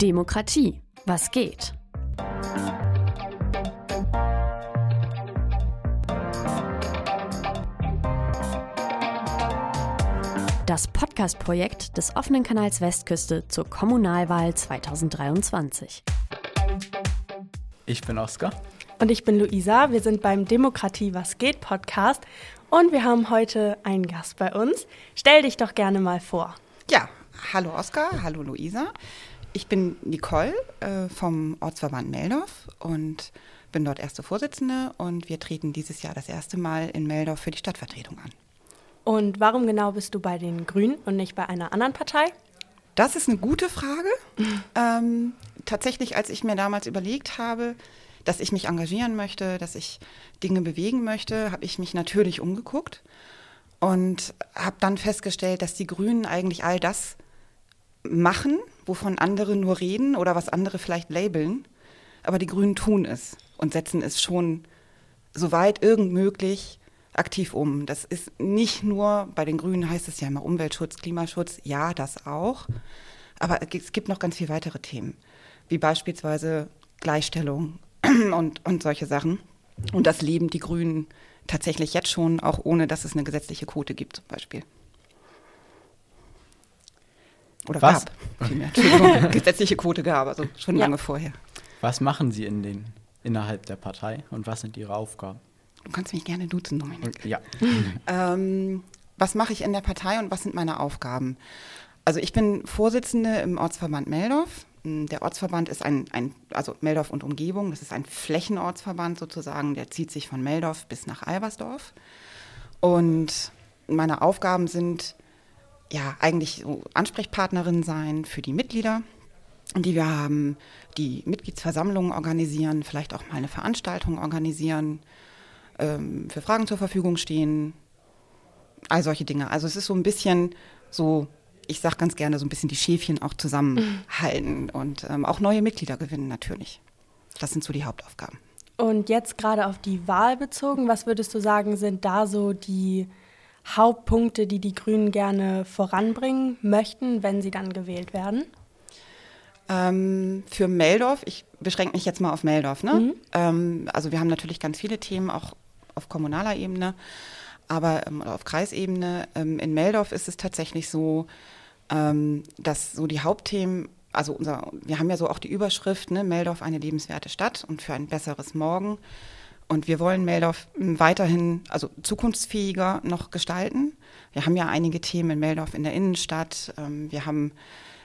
Demokratie. Was geht? Das Podcast-Projekt des offenen Kanals Westküste zur Kommunalwahl 2023. Ich bin Oskar. Und ich bin Luisa. Wir sind beim Demokratie Was geht Podcast und wir haben heute einen Gast bei uns. Stell dich doch gerne mal vor. Ja, hallo Oskar, hallo Luisa. Ich bin Nicole äh, vom Ortsverband Meldorf und bin dort erste Vorsitzende und wir treten dieses Jahr das erste Mal in Meldorf für die Stadtvertretung an. Und warum genau bist du bei den Grünen und nicht bei einer anderen Partei? Das ist eine gute Frage. ähm, tatsächlich, als ich mir damals überlegt habe, dass ich mich engagieren möchte, dass ich Dinge bewegen möchte, habe ich mich natürlich umgeguckt und habe dann festgestellt, dass die Grünen eigentlich all das machen, wovon andere nur reden oder was andere vielleicht labeln, aber die Grünen tun es und setzen es schon soweit irgend möglich aktiv um. Das ist nicht nur, bei den Grünen heißt es ja immer Umweltschutz, Klimaschutz, ja, das auch, aber es gibt noch ganz viele weitere Themen, wie beispielsweise Gleichstellung, und, und solche Sachen. Und das leben die Grünen tatsächlich jetzt schon, auch ohne dass es eine gesetzliche Quote gibt zum Beispiel. Oder Was? gab. Gesetzliche Quote gab, also schon Ja. lange vorher. Was machen Sie in den, innerhalb der Partei und was sind Ihre Aufgaben? Du kannst mich gerne duzen, Dominik. Ja, Ähm, was mache ich in der Partei und was sind meine Aufgaben? Also ich bin Vorsitzende im Ortsverband Meldorf. Mm, Der Ortsverband ist ein, ein, also Meldorf und Umgebung, das ist ein Flächenortsverband sozusagen, der zieht sich von Meldorf bis nach Albersdorf. Und meine Aufgaben sind ja eigentlich so Ansprechpartnerin sein für die Mitglieder, die wir haben, die Mitgliedsversammlungen organisieren, vielleicht auch mal eine Veranstaltung organisieren, ähm, für Fragen zur Verfügung stehen, all solche Dinge. Also es ist so ein bisschen so, ich sage ganz gerne, so ein bisschen die Schäfchen auch zusammenhalten und ähm, auch neue Mitglieder gewinnen natürlich. Das sind so die Hauptaufgaben. Und jetzt gerade auf die Wahl bezogen, was würdest du sagen, sind da so die Hauptpunkte, die die Grünen gerne voranbringen möchten, wenn sie dann gewählt werden? Ähm, für Meldorf, ich beschränke mich jetzt mal auf Meldorf. Ne? Ähm, also wir haben natürlich ganz viele Themen, auch auf kommunaler Ebene, aber ähm, oder auf Kreisebene. Ähm, in Meldorf ist es tatsächlich so, ähm, dass so die Hauptthemen, also unser, wir haben ja so auch die Überschrift, ne, Meldorf eine lebenswerte Stadt und für ein besseres Morgen. Und wir wollen Meldorf m, weiterhin, also zukunftsfähiger noch gestalten. Wir haben ja einige Themen in Meldorf in der Innenstadt. Ähm, wir haben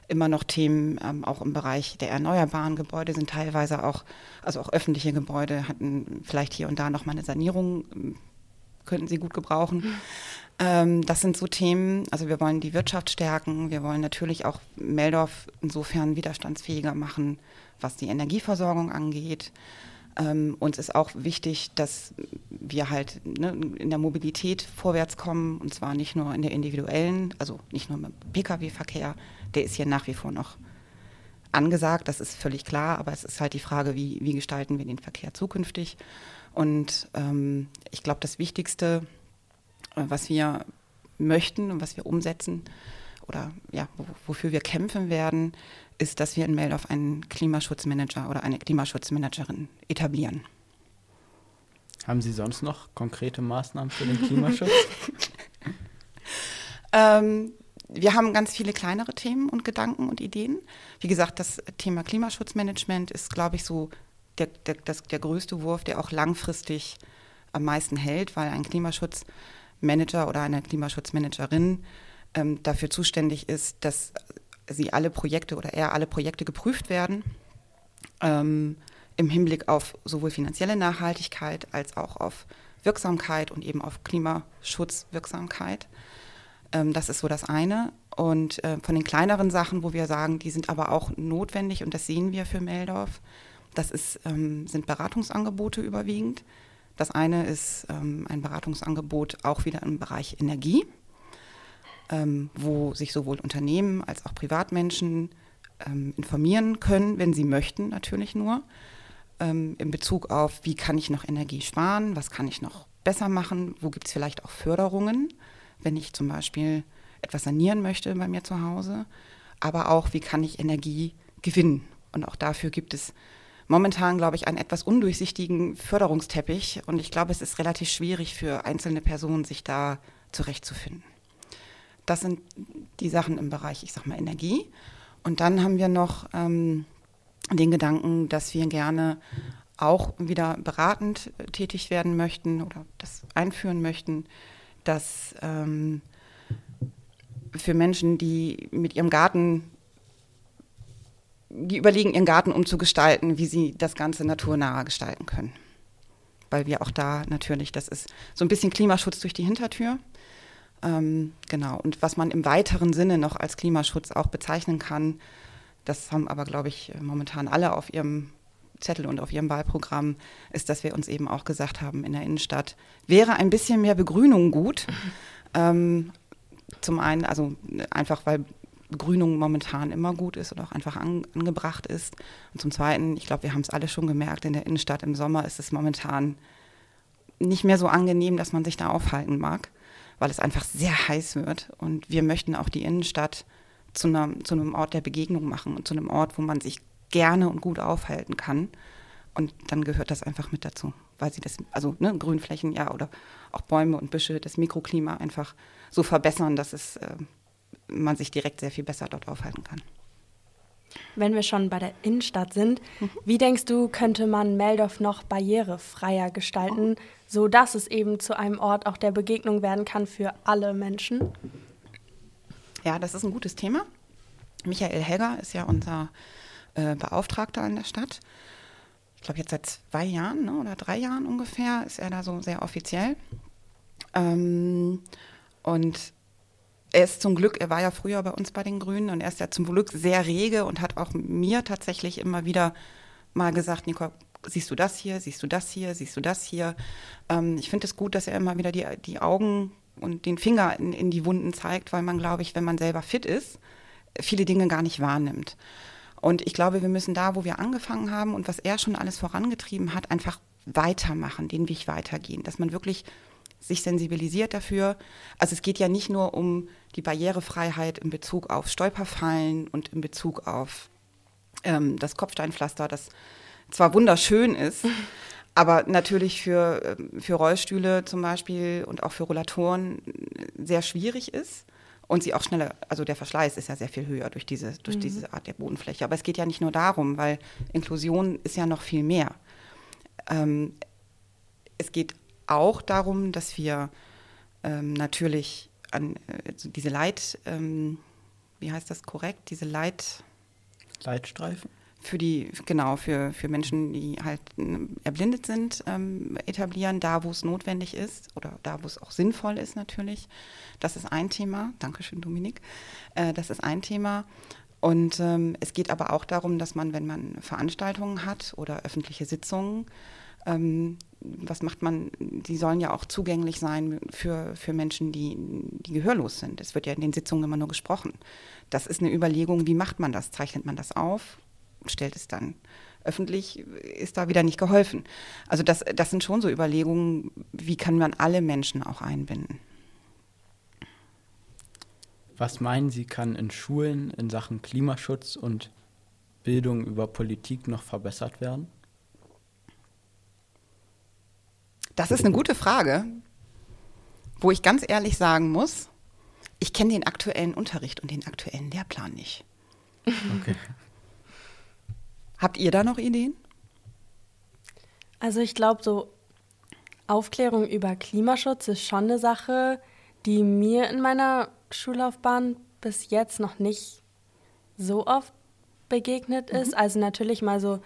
immer noch Themen ähm, auch im Bereich der erneuerbaren Gebäude sind teilweise auch, also auch öffentliche Gebäude hatten vielleicht hier und da noch mal eine Sanierung, ähm, könnten sie gut gebrauchen. Ähm, das sind so Themen, also wir wollen die Wirtschaft stärken, wir wollen natürlich auch Meldorf insofern widerstandsfähiger machen, was die Energieversorgung angeht. Ähm, uns ist auch wichtig, dass wir halt ne, in der Mobilität vorwärts kommen und zwar nicht nur in der individuellen, also nicht nur im Pkw-Verkehr, der ist hier nach wie vor noch angesagt, das ist völlig klar, aber es ist halt die Frage, wie, wie gestalten wir den Verkehr zukünftig. Und ähm, ich glaube, das Wichtigste, äh, was wir möchten und was wir umsetzen oder ja, wo- wofür wir kämpfen werden, ist, dass wir in Meldorf einen Klimaschutzmanager oder eine Klimaschutzmanagerin etablieren. haben Sie sonst noch konkrete Maßnahmen für den Klimaschutz? Ähm, wir haben ganz viele kleinere Themen und Gedanken und Ideen. Wie gesagt, das Thema Klimaschutzmanagement ist, glaube ich, so der, der, das, der größte Wurf, der auch langfristig am meisten hält, weil ein Klimaschutzmanager oder eine Klimaschutzmanagerin ähm, dafür zuständig ist, dass sie alle Projekte oder eher alle Projekte geprüft werden ähm, im Hinblick auf sowohl finanzielle Nachhaltigkeit als auch auf Wirksamkeit und eben auf Klimaschutzwirksamkeit. Ähm, das ist so das eine. Und äh, von den kleineren Sachen, wo wir sagen, die sind aber auch notwendig und das sehen wir für Meldorf, das ist, ähm, sind Beratungsangebote überwiegend. Das eine ist ähm, ein Beratungsangebot auch wieder im Bereich Energie, ähm, wo sich sowohl Unternehmen als auch Privatmenschen ähm, informieren können, wenn sie möchten, natürlich nur, ähm, in Bezug auf, wie kann ich noch Energie sparen, was kann ich noch besser machen, wo gibt es vielleicht auch Förderungen, wenn ich zum Beispiel etwas sanieren möchte bei mir zu Hause, aber auch, wie kann ich Energie gewinnen. Und auch dafür gibt es momentan, glaube ich, einen etwas undurchsichtigen Förderungsteppich. Und ich glaube, es ist relativ schwierig für einzelne Personen, sich da zurechtzufinden. Das sind die Sachen im Bereich, ich sag mal, Energie. Und dann haben wir noch ähm, den Gedanken, dass wir gerne auch wieder beratend tätig werden möchten oder das einführen möchten, dass ähm, für Menschen, die mit ihrem Garten, die überlegen, ihren Garten umzugestalten, wie sie das Ganze naturnaher gestalten können. Weil wir auch da natürlich, das ist so ein bisschen Klimaschutz durch die Hintertür. Ähm, genau. Und was man im weiteren Sinne noch als Klimaschutz auch bezeichnen kann, das haben aber, glaube ich, momentan alle auf ihrem Zettel und auf ihrem Wahlprogramm, ist, dass wir uns eben auch gesagt haben, in der Innenstadt wäre ein bisschen mehr Begrünung gut. Ähm, zum einen, also einfach, weil Begrünung momentan immer gut ist und auch einfach an, angebracht ist. Und zum Zweiten, ich glaube, wir haben es alle schon gemerkt, in der Innenstadt im Sommer ist es momentan nicht mehr so angenehm, dass man sich da aufhalten mag, weil es einfach sehr heiß wird. Und wir möchten auch die Innenstadt zu, einer, zu einem Ort der Begegnung machen und zu einem Ort, wo man sich gerne und gut aufhalten kann. Und dann gehört das einfach mit dazu, weil sie das, also ne, Grünflächen, ja, oder auch Bäume und Büsche, das Mikroklima einfach so verbessern, dass es, äh, man sich direkt sehr viel besser dort aufhalten kann. Wenn wir schon bei der Innenstadt sind, mhm. wie denkst du, könnte man Meldorf noch barrierefreier gestalten, sodass es eben zu einem Ort auch der Begegnung werden kann für alle Menschen? Ja, das ist ein gutes Thema. Michael Helger ist ja unser äh, Beauftragter in der Stadt. Ich glaube, jetzt seit zwei Jahren ne, oder drei Jahren ungefähr ist er da so sehr offiziell. Ähm, und er ist zum Glück, er war ja früher bei uns bei den Grünen und er ist ja zum Glück sehr rege und hat auch mir tatsächlich immer wieder mal gesagt, Nicole, siehst du das hier, siehst du das hier, siehst du das hier. Ähm, ich finde es gut, dass er immer wieder die, die Augen und den Finger in, in die Wunden zeigt, weil man, glaube ich, wenn man selber fit ist, viele Dinge gar nicht wahrnimmt. Und ich glaube, wir müssen da, wo wir angefangen haben und was er schon alles vorangetrieben hat, einfach weitermachen, den Weg weitergehen, dass man wirklich sich sensibilisiert dafür. Also es geht ja nicht nur um die Barrierefreiheit in Bezug auf Stolperfallen und in Bezug auf ähm, das Kopfsteinpflaster, das zwar wunderschön ist, aber natürlich für, ähm, für Rollstühle zum Beispiel und auch für Rollatoren sehr schwierig ist und sie auch schneller, also der Verschleiß ist ja sehr viel höher durch diese, durch mhm. diese Art der Bodenfläche. Aber es geht ja nicht nur darum, weil Inklusion ist ja noch viel mehr. Ähm, es geht auch darum, dass wir ähm, natürlich an äh, diese Leit, ähm, wie heißt das korrekt, diese Leit... Leitstreifen? für die, genau, für, für Menschen, die halt erblindet sind, ähm, etablieren, da wo es notwendig ist oder da wo es auch sinnvoll ist natürlich. Das ist ein Thema. Dankeschön, Dominik. Äh, das ist ein Thema. Und ähm, es geht aber auch darum, dass man, wenn man Veranstaltungen hat oder öffentliche Sitzungen, ähm, was macht man? Die sollen ja auch zugänglich sein für, für Menschen, die, die gehörlos sind. Es wird ja in den Sitzungen immer nur gesprochen. Das ist eine Überlegung, wie macht man das? Zeichnet man das auf? stellt es dann öffentlich, ist da wieder nicht geholfen. Also das, das sind schon so Überlegungen, wie kann man alle Menschen auch einbinden. Was meinen Sie, kann in Schulen in Sachen Klimaschutz und Bildung über Politik noch verbessert werden? Das ist eine gute Frage, wo ich ganz ehrlich sagen muss, ich kenne den aktuellen Unterricht und den aktuellen Lehrplan nicht. Okay. Habt ihr da noch Ideen? Also ich glaube, so Aufklärung über Klimaschutz ist schon eine Sache, die mir in meiner Schullaufbahn bis jetzt noch nicht so oft begegnet ist. Mhm. Also natürlich mal so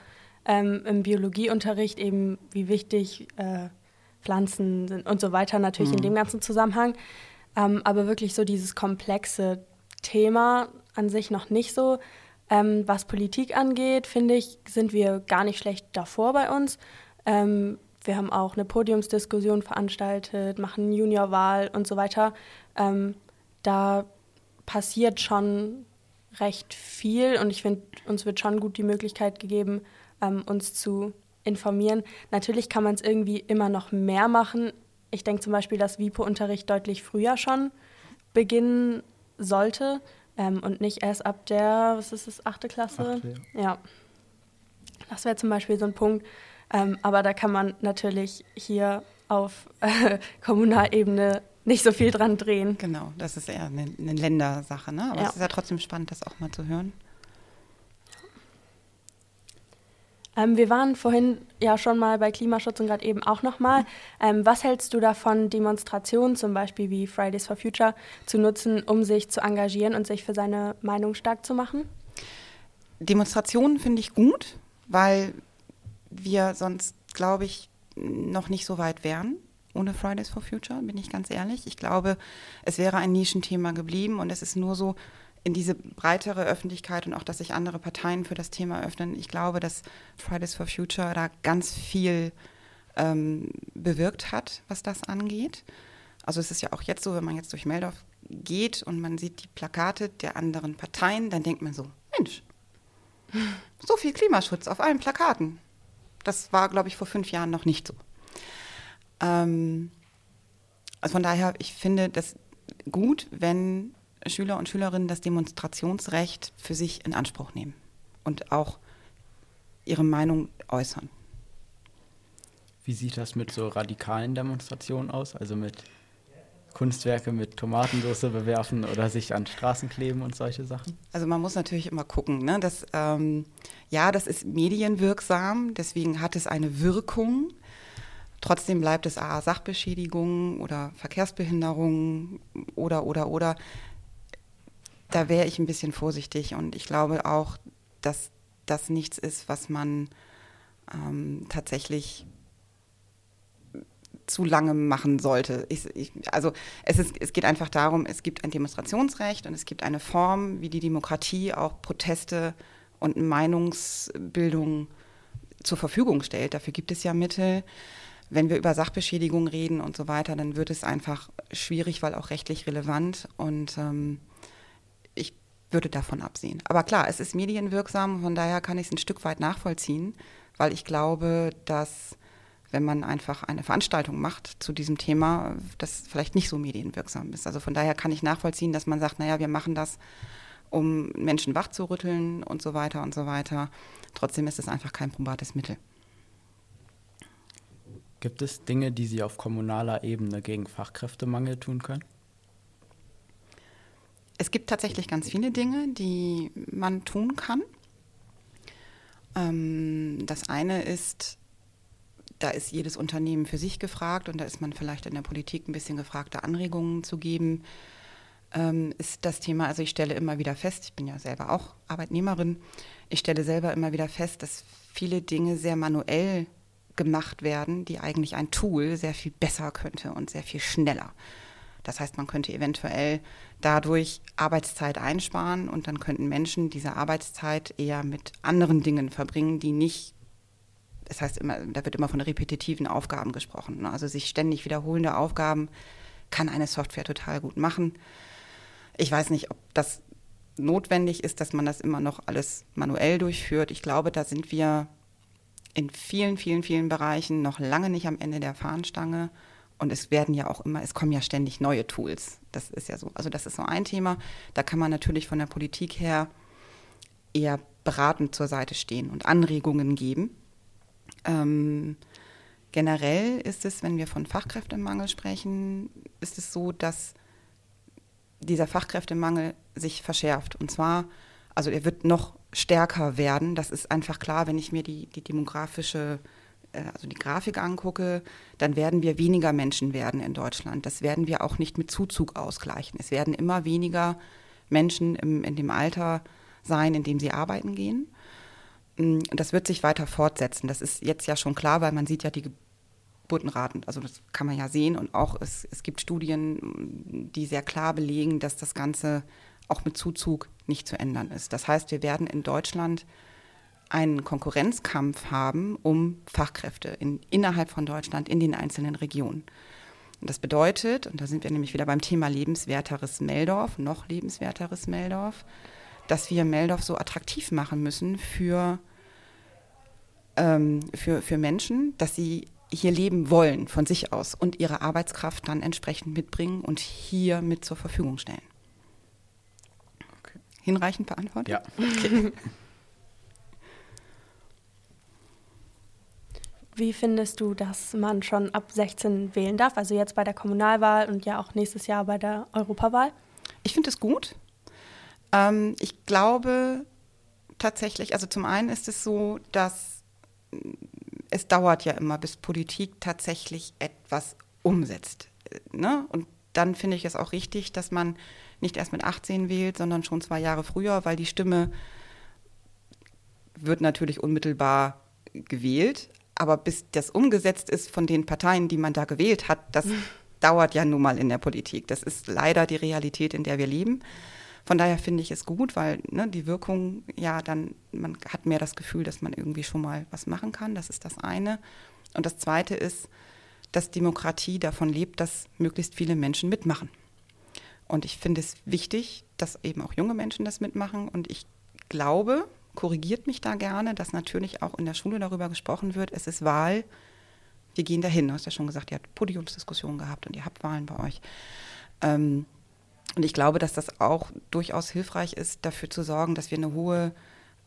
ähm, im Biologieunterricht eben, wie wichtig äh, Pflanzen sind und so weiter, natürlich mhm. in dem ganzen Zusammenhang. Ähm, aber wirklich so dieses komplexe Thema an sich noch nicht so. Ähm, was Politik angeht, finde ich, sind wir gar nicht schlecht davor bei uns. Ähm, wir haben auch eine Podiumsdiskussion veranstaltet, machen Juniorwahl und so weiter. Ähm, da passiert schon recht viel und ich finde, uns wird schon gut die Möglichkeit gegeben, ähm, uns zu informieren. Natürlich kann man es irgendwie immer noch mehr machen. Ich denke zum Beispiel, dass WIPO-Unterricht deutlich früher schon beginnen sollte, ähm, und nicht erst ab der, was ist das, achte Klasse? Achte, ja. ja. Das wäre zum Beispiel so ein Punkt. Ähm, aber da kann man natürlich hier auf äh, Kommunalebene nicht so viel dran drehen. Genau, das ist eher eine, eine Ländersache, ne? Aber ja. es ist ja trotzdem spannend, das auch mal zu hören. Ähm, wir waren vorhin ja schon mal bei Klimaschutz und gerade eben auch nochmal. Ähm, was hältst du davon, Demonstrationen zum Beispiel wie Fridays for Future zu nutzen, um sich zu engagieren und sich für seine Meinung stark zu machen? Demonstrationen finde ich gut, weil wir sonst, glaube ich, noch nicht so weit wären ohne Fridays for Future, bin ich ganz ehrlich. Ich glaube, es wäre ein Nischenthema geblieben und es ist nur so in diese breitere Öffentlichkeit und auch, dass sich andere Parteien für das Thema öffnen. Ich glaube, dass Fridays for Future da ganz viel ähm, bewirkt hat, was das angeht. Also es ist ja auch jetzt so, wenn man jetzt durch Meldorf geht und man sieht die Plakate der anderen Parteien, dann denkt man so, Mensch, so viel Klimaschutz auf allen Plakaten. Das war, glaube ich, vor fünf Jahren noch nicht so. Ähm, also von daher, ich finde das gut, wenn Schüler und Schülerinnen das Demonstrationsrecht für sich in Anspruch nehmen und auch ihre Meinung äußern. Wie sieht das mit so radikalen Demonstrationen aus? Also mit Kunstwerke mit Tomatensauce bewerfen oder sich an Straßen kleben und solche Sachen? Also man muss natürlich immer gucken. Ne? Das, ähm, ja, das ist medienwirksam, deswegen hat es eine Wirkung. Trotzdem bleibt es A, Sachbeschädigung oder Verkehrsbehinderung oder, oder, oder. Da wäre ich ein bisschen vorsichtig und ich glaube auch, dass das nichts ist, was man ähm, tatsächlich zu lange machen sollte. Ich, ich, also es, ist, es geht einfach darum, es gibt ein Demonstrationsrecht und es gibt eine Form, wie die Demokratie auch Proteste und Meinungsbildung zur Verfügung stellt. Dafür gibt es ja Mittel. Wenn wir über Sachbeschädigung reden und so weiter, dann wird es einfach schwierig, weil auch rechtlich relevant. Und ähm, würde davon absehen. Aber klar, es ist medienwirksam, von daher kann ich es ein Stück weit nachvollziehen, weil ich glaube, dass wenn man einfach eine Veranstaltung macht zu diesem Thema, das vielleicht nicht so medienwirksam ist. Also von daher kann ich nachvollziehen, dass man sagt, naja, wir machen das, um Menschen wachzurütteln und so weiter und so weiter. Trotzdem ist es einfach kein probates Mittel. Gibt es Dinge, die Sie auf kommunaler Ebene gegen Fachkräftemangel tun können? Es gibt tatsächlich ganz viele Dinge, die man tun kann. Ähm, das eine ist, da ist jedes Unternehmen für sich gefragt und da ist man vielleicht in der Politik ein bisschen gefragt, da Anregungen zu geben. Ähm, ist das Thema, also ich stelle immer wieder fest, ich bin ja selber auch Arbeitnehmerin, ich stelle selber immer wieder fest, dass viele Dinge sehr manuell gemacht werden, die eigentlich ein Tool sehr viel besser könnte und sehr viel schneller. Das heißt, man könnte eventuell dadurch Arbeitszeit einsparen und dann könnten Menschen diese Arbeitszeit eher mit anderen Dingen verbringen, die nicht, das heißt immer, da wird immer von repetitiven Aufgaben gesprochen. Ne? Also sich ständig wiederholende Aufgaben kann eine Software total gut machen. Ich weiß nicht, ob das notwendig ist, dass man das immer noch alles manuell durchführt. Ich glaube, da sind wir in vielen, vielen, vielen Bereichen noch lange nicht am Ende der Fahnenstange. Und es werden ja auch immer, es kommen ja ständig neue Tools. Das ist ja so. Also das ist so ein Thema. Da kann man natürlich von der Politik her eher beratend zur Seite stehen und Anregungen geben. Ähm, generell ist es, wenn wir von Fachkräftemangel sprechen, ist es so, dass dieser Fachkräftemangel sich verschärft. Und zwar, also er wird noch stärker werden. Das ist einfach klar, wenn ich mir die, die demografische, äh, also die Grafik angucke, dann werden wir weniger Menschen werden in Deutschland. Das werden wir auch nicht mit Zuzug ausgleichen. Es werden immer weniger Menschen im, in dem Alter sein, in dem sie arbeiten gehen. Mm, das wird sich weiter fortsetzen. Das ist jetzt ja schon klar, weil man sieht ja die Geburtenraten. Also das kann man ja sehen. Und auch es, es gibt Studien, die sehr klar belegen, dass das Ganze auch mit Zuzug nicht zu ändern ist. Das heißt, wir werden in Deutschland einen Konkurrenzkampf haben um Fachkräfte in, innerhalb von Deutschland in den einzelnen Regionen. Und das bedeutet, und da sind wir nämlich wieder beim Thema lebenswerteres Meldorf, noch lebenswerteres Meldorf, dass wir Meldorf so attraktiv machen müssen für, ähm, für, für Menschen, dass sie hier leben wollen von sich aus und ihre Arbeitskraft dann entsprechend mitbringen und hier mit zur Verfügung stellen. Okay. hinreichend beantwortet? Ja. Okay. Wie findest du, dass man schon ab 16 wählen darf? Also jetzt bei der Kommunalwahl und ja auch nächstes Jahr bei der Europawahl? Ich finde es gut. Ähm, ich glaube tatsächlich, also zum einen ist es so, dass es dauert ja immer, bis Politik tatsächlich etwas umsetzt. Ne? Und dann finde ich es auch richtig, dass man nicht erst mit 18 wählt, sondern schon zwei Jahre früher, weil die Stimme wird natürlich unmittelbar gewählt, aber bis das umgesetzt ist von den Parteien, die man da gewählt hat, das dauert ja nun mal in der Politik. Das ist leider die Realität, in der wir leben. Von daher finde ich es gut, weil ne, die Wirkung, ja, dann, man hat mehr das Gefühl, dass man irgendwie schon mal was machen kann. Das ist das eine. Und das zweite ist, dass Demokratie davon lebt, dass möglichst viele Menschen mitmachen. Und ich finde es wichtig, dass eben auch junge Menschen das mitmachen. Und ich glaube, korrigiert mich da gerne, dass natürlich auch in der Schule darüber gesprochen wird, es ist Wahl, wir gehen dahin. Du hast ja schon gesagt, ihr habt Podiumsdiskussionen gehabt und ihr habt Wahlen bei euch. Ähm, und ich glaube, dass das auch durchaus hilfreich ist, dafür zu sorgen, dass wir eine hohe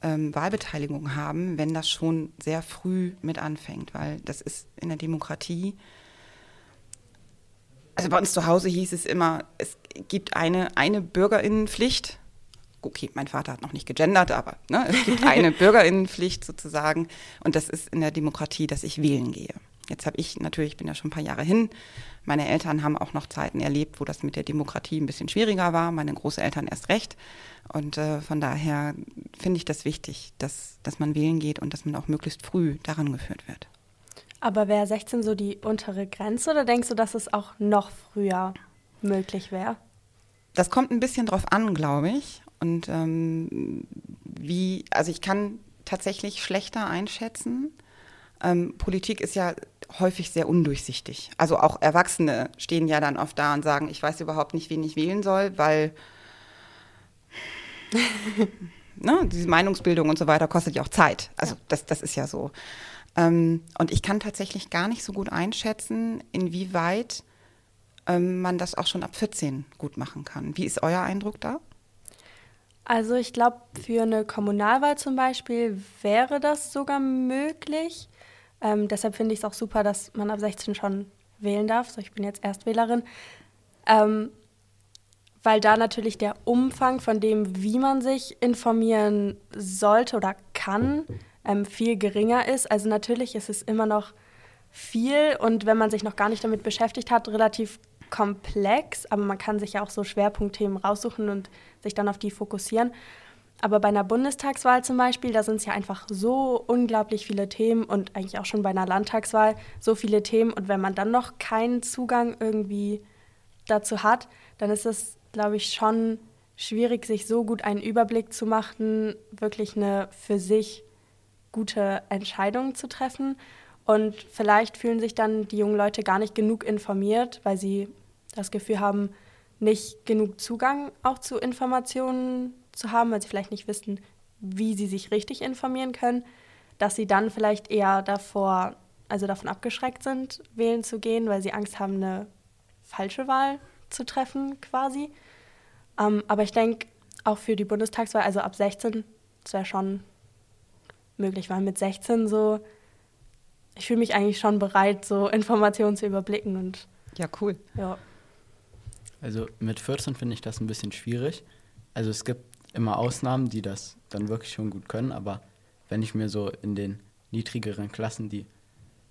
ähm, Wahlbeteiligung haben, wenn das schon sehr früh mit anfängt, weil das ist in der Demokratie. Also bei uns zu Hause hieß es immer, es gibt eine, eine Bürgerinnenpflicht okay, mein Vater hat noch nicht gegendert, aber ne, es gibt eine Bürgerinnenpflicht sozusagen und das ist in der Demokratie, dass ich wählen gehe. Jetzt habe ich natürlich, ich bin ja schon ein paar Jahre hin, meine Eltern haben auch noch Zeiten erlebt, wo das mit der Demokratie ein bisschen schwieriger war, meine Großeltern erst recht. Und äh, von daher finde ich das wichtig, dass, dass man wählen geht und dass man auch möglichst früh daran geführt wird. Aber wäre 16 so die untere Grenze oder denkst du, dass es auch noch früher möglich wäre? Das kommt ein bisschen drauf an, glaube ich. Und ähm, wie, also ich kann tatsächlich schlechter einschätzen. Ähm, Politik ist ja häufig sehr undurchsichtig. Also auch Erwachsene stehen ja dann oft da und sagen, ich weiß überhaupt nicht, wen ich wählen soll, weil ne, diese Meinungsbildung und so weiter kostet ja auch Zeit. Also ja. das, das ist ja so. Ähm, und ich kann tatsächlich gar nicht so gut einschätzen, inwieweit ähm, man das auch schon ab 14 gut machen kann. Wie ist euer Eindruck da? Also ich glaube, für eine Kommunalwahl zum Beispiel wäre das sogar möglich. Ähm, deshalb finde ich es auch super, dass man ab 16 schon wählen darf. So, ich bin jetzt Erstwählerin. Ähm, weil da natürlich der Umfang von dem, wie man sich informieren sollte oder kann, ähm, viel geringer ist. Also natürlich ist es immer noch viel und wenn man sich noch gar nicht damit beschäftigt hat, relativ komplex, aber man kann sich ja auch so Schwerpunktthemen raussuchen und sich dann auf die fokussieren. Aber bei einer Bundestagswahl zum Beispiel, da sind es ja einfach so unglaublich viele Themen und eigentlich auch schon bei einer Landtagswahl so viele Themen. Und wenn man dann noch keinen Zugang irgendwie dazu hat, dann ist es, glaube ich, schon schwierig, sich so gut einen Überblick zu machen, wirklich eine für sich gute Entscheidung zu treffen. Und vielleicht fühlen sich dann die jungen Leute gar nicht genug informiert, weil sie das Gefühl haben, nicht genug Zugang auch zu Informationen zu haben, weil sie vielleicht nicht wissen, wie sie sich richtig informieren können, dass sie dann vielleicht eher davor, also davon abgeschreckt sind, wählen zu gehen, weil sie Angst haben, eine falsche Wahl zu treffen quasi. Ähm, aber ich denke, auch für die Bundestagswahl, also ab 16, das wäre schon möglich, weil mit 16 so, ich fühle mich eigentlich schon bereit, so Informationen zu überblicken und ja, cool. Ja. Also mit 14 finde ich das ein bisschen schwierig. Also es gibt immer Ausnahmen, die das dann wirklich schon gut können, aber wenn ich mir so in den niedrigeren Klassen die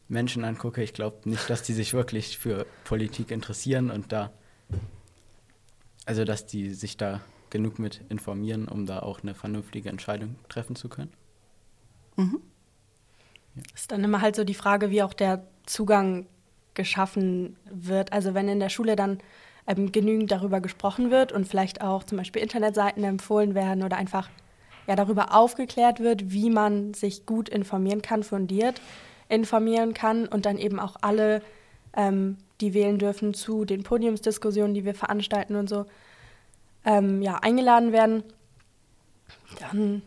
Menschen angucke, ich glaube nicht, dass die sich wirklich für Politik interessieren und da, also dass die sich da genug mit informieren, um da auch eine vernünftige Entscheidung treffen zu können. Mhm. Ja. Ist dann immer halt so die Frage, wie auch der Zugang geschaffen wird. Also wenn in der Schule dann ähm, genügend darüber gesprochen wird und vielleicht auch zum Beispiel Internetseiten empfohlen werden oder einfach ja, darüber aufgeklärt wird, wie man sich gut informieren kann, fundiert informieren kann und dann eben auch alle, ähm, die wählen dürfen, zu den Podiumsdiskussionen, die wir veranstalten und so, ähm, ja, eingeladen werden, dann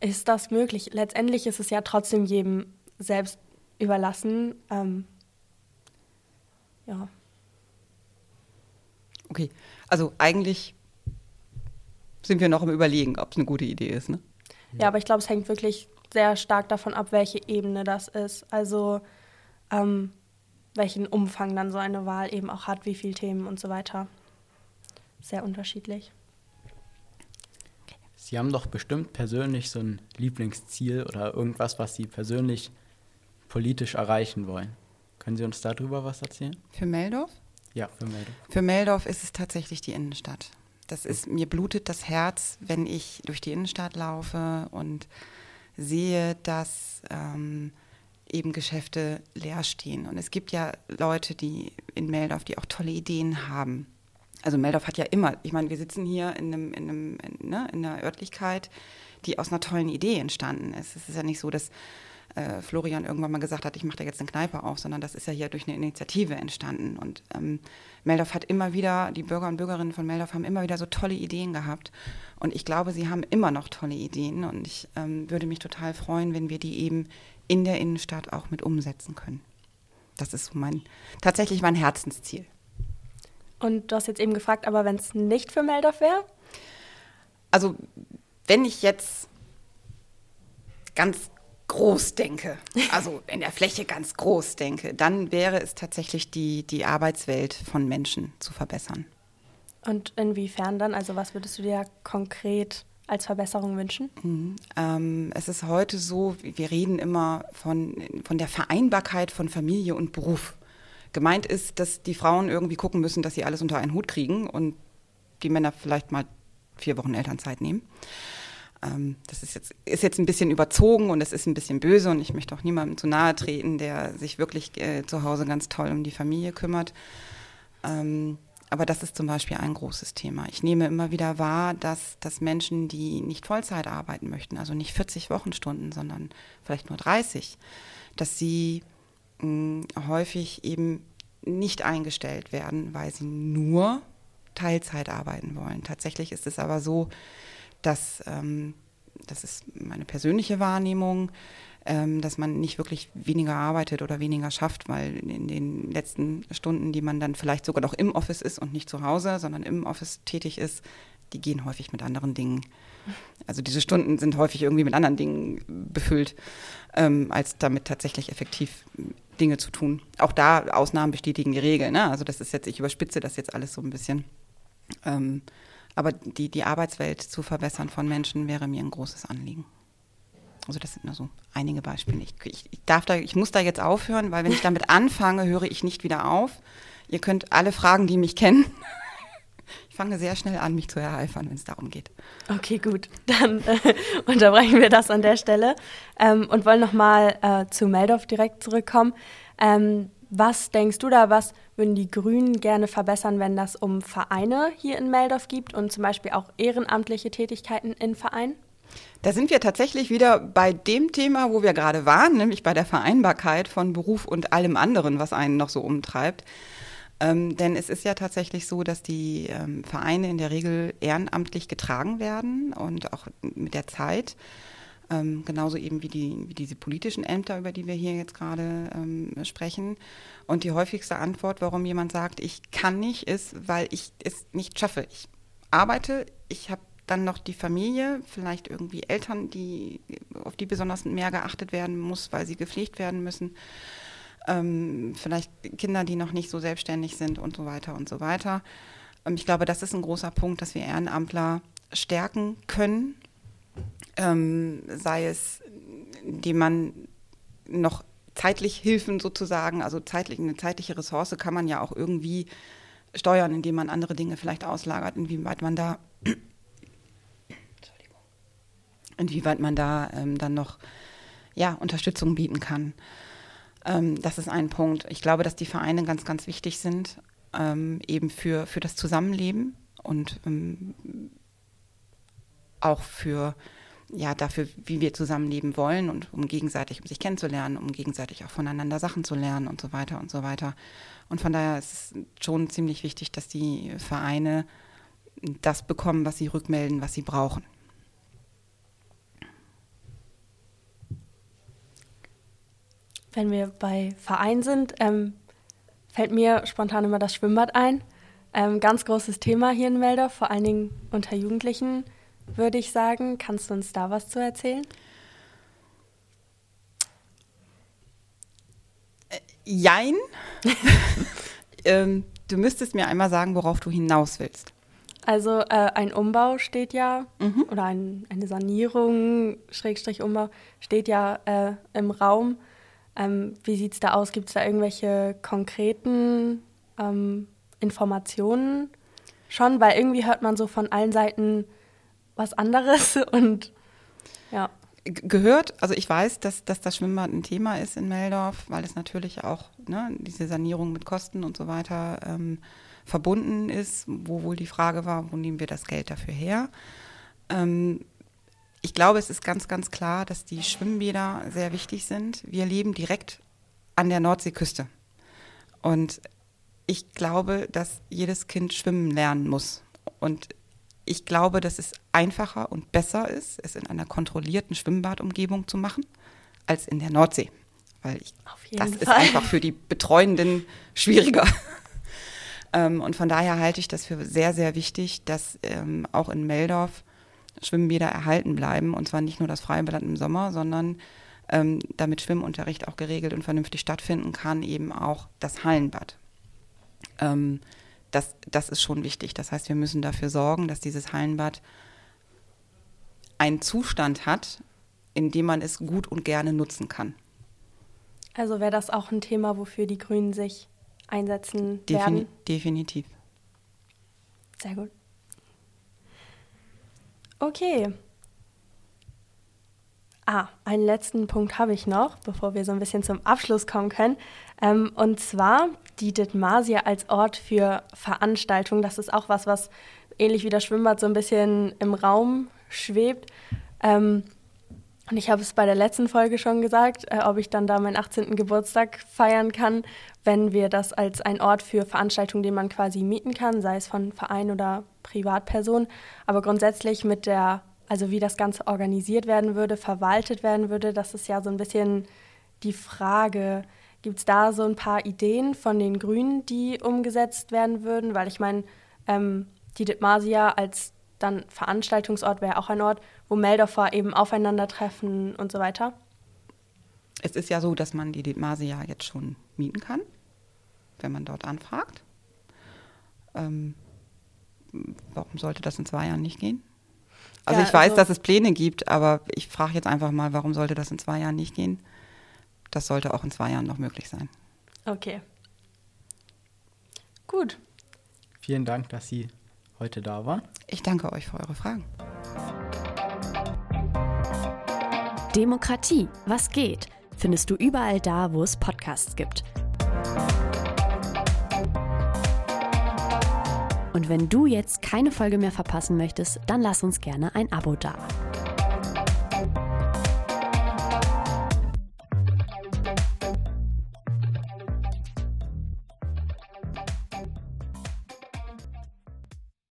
ist das möglich. Letztendlich ist es ja trotzdem jedem selbst überlassen. Ähm, ja. Okay, also eigentlich sind wir noch im Überlegen, ob es eine gute Idee ist. Ne? Ja, aber ich glaube, es hängt wirklich sehr stark davon ab, welche Ebene das ist. Also ähm, welchen Umfang dann so eine Wahl eben auch hat, wie viele Themen und so weiter. Sehr unterschiedlich. Sie haben doch bestimmt persönlich so ein Lieblingsziel oder irgendwas, was Sie persönlich politisch erreichen wollen. Können Sie uns darüber was erzählen? Für Meldorf? Ja, für Meldorf. Für Meldorf ist es tatsächlich die Innenstadt. Das ist, mir blutet das Herz, wenn ich durch die Innenstadt laufe und sehe, dass ähm, eben Geschäfte leer stehen. Und es gibt ja Leute, die in Meldorf, die auch tolle Ideen haben. Also Meldorf hat ja immer, ich meine, wir sitzen hier in, einem, in, einem, in, ne, in einer Örtlichkeit, die aus einer tollen Idee entstanden ist. Es ist ja nicht so, dass äh, Florian irgendwann mal gesagt hat, ich mache da jetzt eine Kneipe auf, sondern das ist ja hier durch eine Initiative entstanden. Und ähm, Meldorf hat immer wieder, die Bürger und Bürgerinnen von Meldorf haben immer wieder so tolle Ideen gehabt. Und ich glaube, sie haben immer noch tolle Ideen. Und ich ähm, würde mich total freuen, wenn wir die eben in der Innenstadt auch mit umsetzen können. Das ist mein, tatsächlich mein Herzensziel. Und du hast jetzt eben gefragt, aber wenn es nicht für Meldorf wäre? Also, wenn ich jetzt ganz groß denke, also in der Fläche ganz groß denke, dann wäre es tatsächlich die, die Arbeitswelt von Menschen zu verbessern. Und inwiefern dann? Also was würdest du dir konkret als Verbesserung wünschen? Mhm. Ähm, es ist heute so, wir reden immer von, von der Vereinbarkeit von Familie und Beruf. Gemeint ist, dass die Frauen irgendwie gucken müssen, dass sie alles unter einen Hut kriegen und die Männer vielleicht mal vier Wochen Elternzeit nehmen. Ähm, das ist jetzt, ist jetzt ein bisschen überzogen und es ist ein bisschen böse und ich möchte auch niemandem zu nahe treten, der sich wirklich äh, zu Hause ganz toll um die Familie kümmert. Ähm, aber das ist zum Beispiel ein großes Thema. Ich nehme immer wieder wahr, dass, dass Menschen, die nicht Vollzeit arbeiten möchten, also nicht 40 Wochenstunden, sondern vielleicht nur 30, dass sie mh, häufig eben nicht eingestellt werden, weil sie nur Teilzeit arbeiten wollen. Tatsächlich ist es aber so, dass, ähm, das ist meine persönliche Wahrnehmung, ähm, dass man nicht wirklich weniger arbeitet oder weniger schafft, weil in den letzten Stunden, die man dann vielleicht sogar noch im Office ist und nicht zu Hause, sondern im Office tätig ist, die gehen häufig mit anderen Dingen. Also diese Stunden sind häufig irgendwie mit anderen Dingen befüllt, ähm, als damit tatsächlich effektiv Dinge zu tun. Auch da Ausnahmen bestätigen die Regel. Ne? Also das ist jetzt, ich überspitze das jetzt alles so ein bisschen. Ähm, aber die, die Arbeitswelt zu verbessern von Menschen wäre mir ein großes Anliegen. Also das sind nur so einige Beispiele. Ich, ich, ich, darf da, ich muss da jetzt aufhören, weil wenn ich damit anfange, höre ich nicht wieder auf. Ihr könnt alle fragen, die mich kennen. Ich fange sehr schnell an, mich zu ereifern, wenn es darum geht. Okay, gut. Dann äh, unterbrechen wir das an der Stelle ähm, und wollen nochmal äh, zu Meldorf direkt zurückkommen. Ähm, was denkst du da, was würden die Grünen gerne verbessern, wenn das um Vereine hier in Meldorf gibt und zum Beispiel auch ehrenamtliche Tätigkeiten in Vereinen? Da sind wir tatsächlich wieder bei dem Thema, wo wir gerade waren, nämlich bei der Vereinbarkeit von Beruf und allem anderen, was einen noch so umtreibt. Ähm, denn es ist ja tatsächlich so, dass die ähm, Vereine in der Regel ehrenamtlich getragen werden und auch mit der Zeit. Ähm, genauso eben wie, die, wie diese politischen Ämter, über die wir hier jetzt gerade ähm, sprechen. Und die häufigste Antwort, warum jemand sagt, ich kann nicht, ist, weil ich es nicht schaffe. Ich arbeite, ich habe dann noch die Familie, vielleicht irgendwie Eltern, die, auf die besonders mehr geachtet werden muss, weil sie gepflegt werden müssen. Ähm, vielleicht Kinder, die noch nicht so selbstständig sind und so weiter und so weiter. Ähm, ich glaube, das ist ein großer Punkt, dass wir Ehrenamtler stärken können ähm, sei es, indem man noch zeitlich Hilfen sozusagen, also zeitlich, eine zeitliche Ressource kann man ja auch irgendwie steuern, indem man andere Dinge vielleicht auslagert, inwieweit man da, inwieweit man da ähm, dann noch ja, Unterstützung bieten kann. Ähm, das ist ein Punkt. Ich glaube, dass die Vereine ganz, ganz wichtig sind, ähm, eben für, für das Zusammenleben und ähm, auch für ja, dafür, wie wir zusammenleben wollen und um gegenseitig, um sich kennenzulernen, um gegenseitig auch voneinander Sachen zu lernen und so weiter und so weiter. Und von daher ist es schon ziemlich wichtig, dass die Vereine das bekommen, was sie rückmelden, was sie brauchen. Wenn wir bei Verein sind, ähm, fällt mir spontan immer das Schwimmbad ein. Ähm, ganz großes Thema hier in Meldorf, vor allen Dingen unter Jugendlichen würde ich sagen. Kannst du uns da was zu erzählen? Jein. ähm, du müsstest mir einmal sagen, worauf du hinaus willst. Also äh, ein Umbau steht ja, mhm. oder ein, eine Sanierung, Schrägstrich Umbau, steht ja äh, im Raum. Ähm, wie sieht es da aus? Gibt es da irgendwelche konkreten ähm, Informationen schon? Weil irgendwie hört man so von allen Seiten was anderes und ja gehört, also ich weiß, dass, dass das Schwimmbad ein Thema ist in Meldorf, weil es natürlich auch ne, diese Sanierung mit Kosten und so weiter ähm, verbunden ist, wo wohl die Frage war, wo nehmen wir das Geld dafür her. Ähm, ich glaube, es ist ganz, ganz klar, dass die Schwimmbäder sehr wichtig sind. Wir leben direkt an der Nordseeküste. Und ich glaube, dass jedes Kind schwimmen lernen muss. Und ich glaube, dass es einfacher und besser ist, es in einer kontrollierten Schwimmbadumgebung zu machen, als in der Nordsee. Weil ich, das Fall. ist einfach für die Betreuenden schwieriger. ähm, und von daher halte ich das für sehr, sehr wichtig, dass ähm, auch in Meldorf Schwimmbäder erhalten bleiben. Und zwar nicht nur das Freibad im Sommer, sondern ähm, damit Schwimmunterricht auch geregelt und vernünftig stattfinden kann, eben auch das Hallenbad. Ähm, das, das ist schon wichtig. Das heißt, wir müssen dafür sorgen, dass dieses Hallenbad einen Zustand hat, in dem man es gut und gerne nutzen kann. Also wäre das auch ein Thema, wofür die Grünen sich einsetzen Defin werden? Definitiv. Sehr gut. Okay. Ah, einen letzten Punkt habe ich noch, bevor wir so ein bisschen zum Abschluss kommen können. Ähm, und zwar die Dithmasia als Ort für Veranstaltungen. Das ist auch was, was ähnlich wie das Schwimmbad so ein bisschen im Raum schwebt. Ähm, und ich habe es bei der letzten Folge schon gesagt, äh, ob ich dann da meinen 18. Geburtstag feiern kann, wenn wir das als ein Ort für Veranstaltungen, den man quasi mieten kann, sei es von Verein oder Privatperson. Aber grundsätzlich mit der also wie das Ganze organisiert werden würde, verwaltet werden würde, das ist ja so ein bisschen die Frage. Gibt es da so ein paar Ideen von den Grünen, die umgesetzt werden würden? Weil ich meine, ähm, die Dithmasia als dann Veranstaltungsort wäre auch ein Ort, wo Meldorfer eben aufeinandertreffen und so weiter. Es ist ja so, dass man die Dithmasia jetzt schon mieten kann, wenn man dort anfragt. Ähm, warum sollte das in zwei Jahren nicht gehen? Also ja, ich weiß, also dass es Pläne gibt, aber ich frage jetzt einfach mal, warum sollte das in zwei Jahren nicht gehen? Das sollte auch in zwei Jahren noch möglich sein. Okay. Gut. Vielen Dank, dass Sie heute da waren. Ich danke euch für eure Fragen. Demokratie, was geht, findest du überall da, wo es Podcasts gibt. Und wenn du jetzt keine Folge mehr verpassen möchtest, dann lass uns gerne ein Abo da.